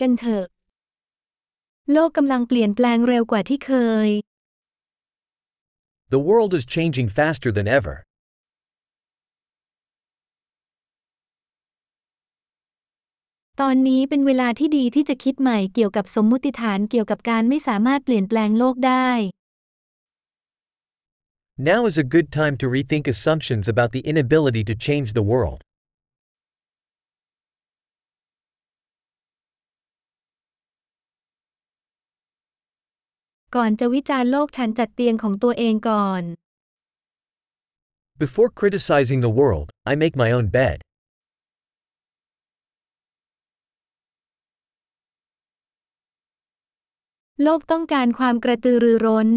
กันเถอะ โลกกำลังเปลี่ยนแปลงเร็วกว่าที่เคย The world is changing faster than ever. ตอนนี้เป็นเวลาที่ดีที่จะคิดใหม่เกี่ยวกับสมมุติฐานเกี่ยวกับการไม่สามารถเปลี่ยนแปลงโลกได้ Now is a good time to rethink assumptions about the inability to change the world. ก่อนจะวิจารณ์โลกฉันจัดเตียงของตัวเองก่อน Before criticizing the world, I make my own bed. โลกต้องการความกระตือรือร้น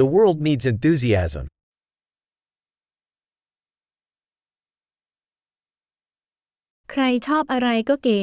The world needs enthusiasm. ใครชอบอะไรก็เก๋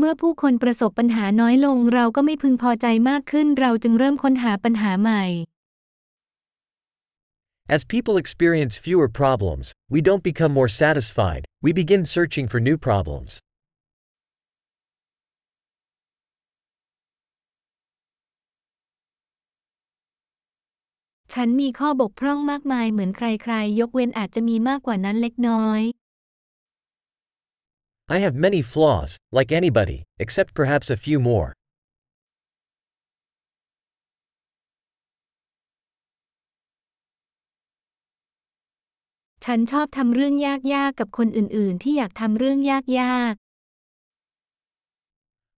เมื่อผู้คนประสบปัญหาน้อยลงเราก็ไม่พึงพอใจมากขึ้นเราจึงเริ่มค้นหาปัญหาใหม่ As people experience fewer problems, we don't become more satisfied, we begin searching for new problems. ฉันมีข้อบกพร่องมากมายเหมือนใครๆ ยกเว้นอาจจะมีมากกว่านั้นเล็กน้อย I have many flaws, like anybody, except perhaps a few more.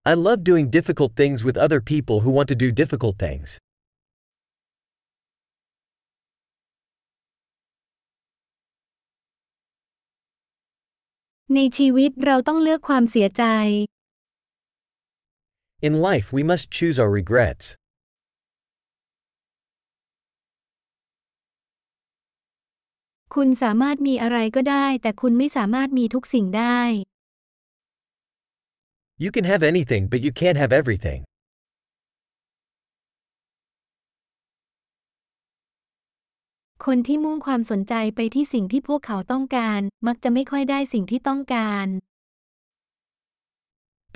I love doing difficult things with other people who want to do difficult things. ในชีวิตเราต้องเลือกความเสียใจ In life, we must choose our regrets. คุณสามารถมีอะไรก็ได้ แต่คุณไม่สามารถมีทุกสิ่งได้ You can have anything, but you can't have everything. คนที่มุ่งความสนใจไปที่สิ่งที่พวกเขาต้องการ มักจะไม่ค่อยได้สิ่งที่ต้องการ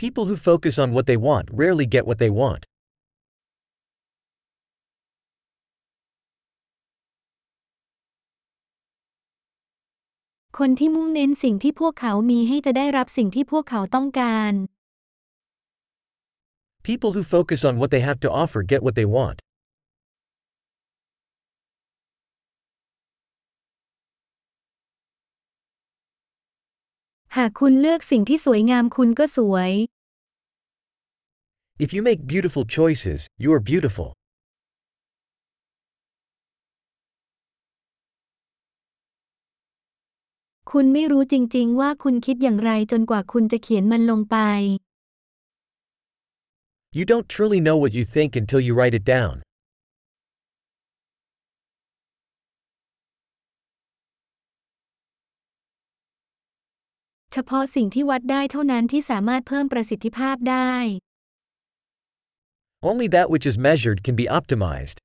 People who focus on what they want rarely get what they want. คนที่มุ่งเน้นสิ่งที่พวกเขามีให้จะได้รับสิ่งที่พวกเขาต้องการ People who focus on what they have to offer get what they want. หากคุณเลือกสิ่งที่สวยงามคุณก็สวย If you make beautiful choices, you are beautiful. คุณไม่รู้จริงๆว่าคุณคิดอย่างไรจนกว่าคุณจะเขียนมันลงไป You don't truly know what you think until you write it down. เฉพาะสิ่งที่วัดได้เท่านั้นที่สามารถเพิ่มประสิทธิภาพได้ Only that which is measured can be optimized.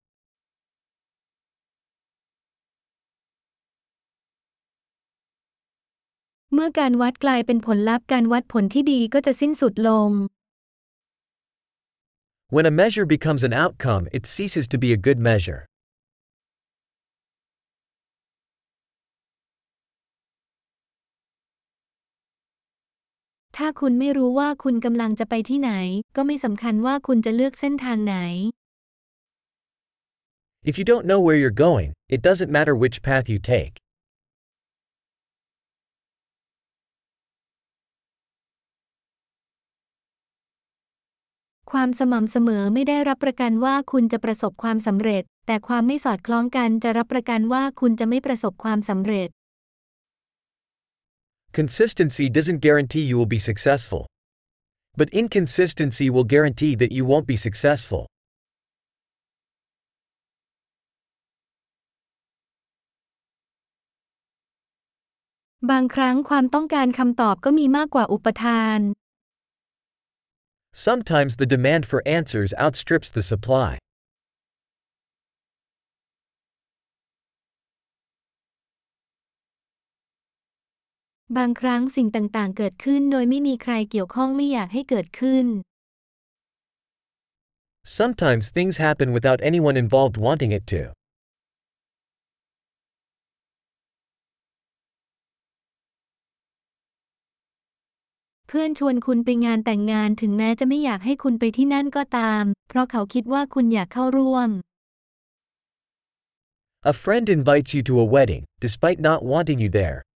เมื่อการวัดกลายเป็นผลลัพธ์การวัดผลที่ดีก็จะสิ้นสุดลง When a measure becomes an outcome, it ceases to be a good measure. ถ้าคุณไม่รู้ว่าคุณกำลังจะไปที่ไหน ก็ไม่สำคัญว่าคุณจะเลือกเส้นทางไหน If you don't know where you're going, it doesn't matter which path you take. ความสม่ำเสมอไม่ได้รับประกันว่าคุณจะประสบความสำเร็จ แต่ความไม่สอดคล้องกันจะรับประกันว่าคุณจะไม่ประสบความสำเร็จ Consistency doesn't guarantee you will be successful. But inconsistency will guarantee that you won't be successful. Sometimes the demand for answers outstrips the supply. บางครั้งสิ่งต่างๆ เกิดขึ้นโดยไม่มีใครเกี่ยวข้องไม่อยากให้เกิดขึ้น Sometimes things happen without anyone involved wanting it to. เพื่อนชวนคุณไปงานแต่งงานถึงแม้จะไม่อยากให้คุณไปที่นั่นก็ตาม เพราะเขาคิดว่าคุณอยากเข้าร่วม A friend invites you to a wedding, despite not wanting you there,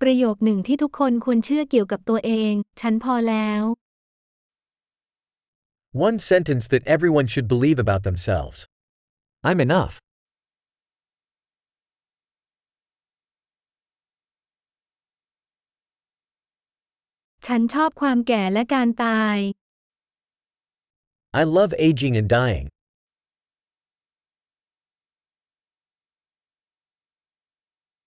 ประโยคหนึ่งที่ทุกคนควรเชื่อเกี่ยวกับตัวเอง ฉันพอแล้ว One sentence that everyone should believe about themselves. I'm enough. ฉันชอบความแก่และการตาย I love aging and dying.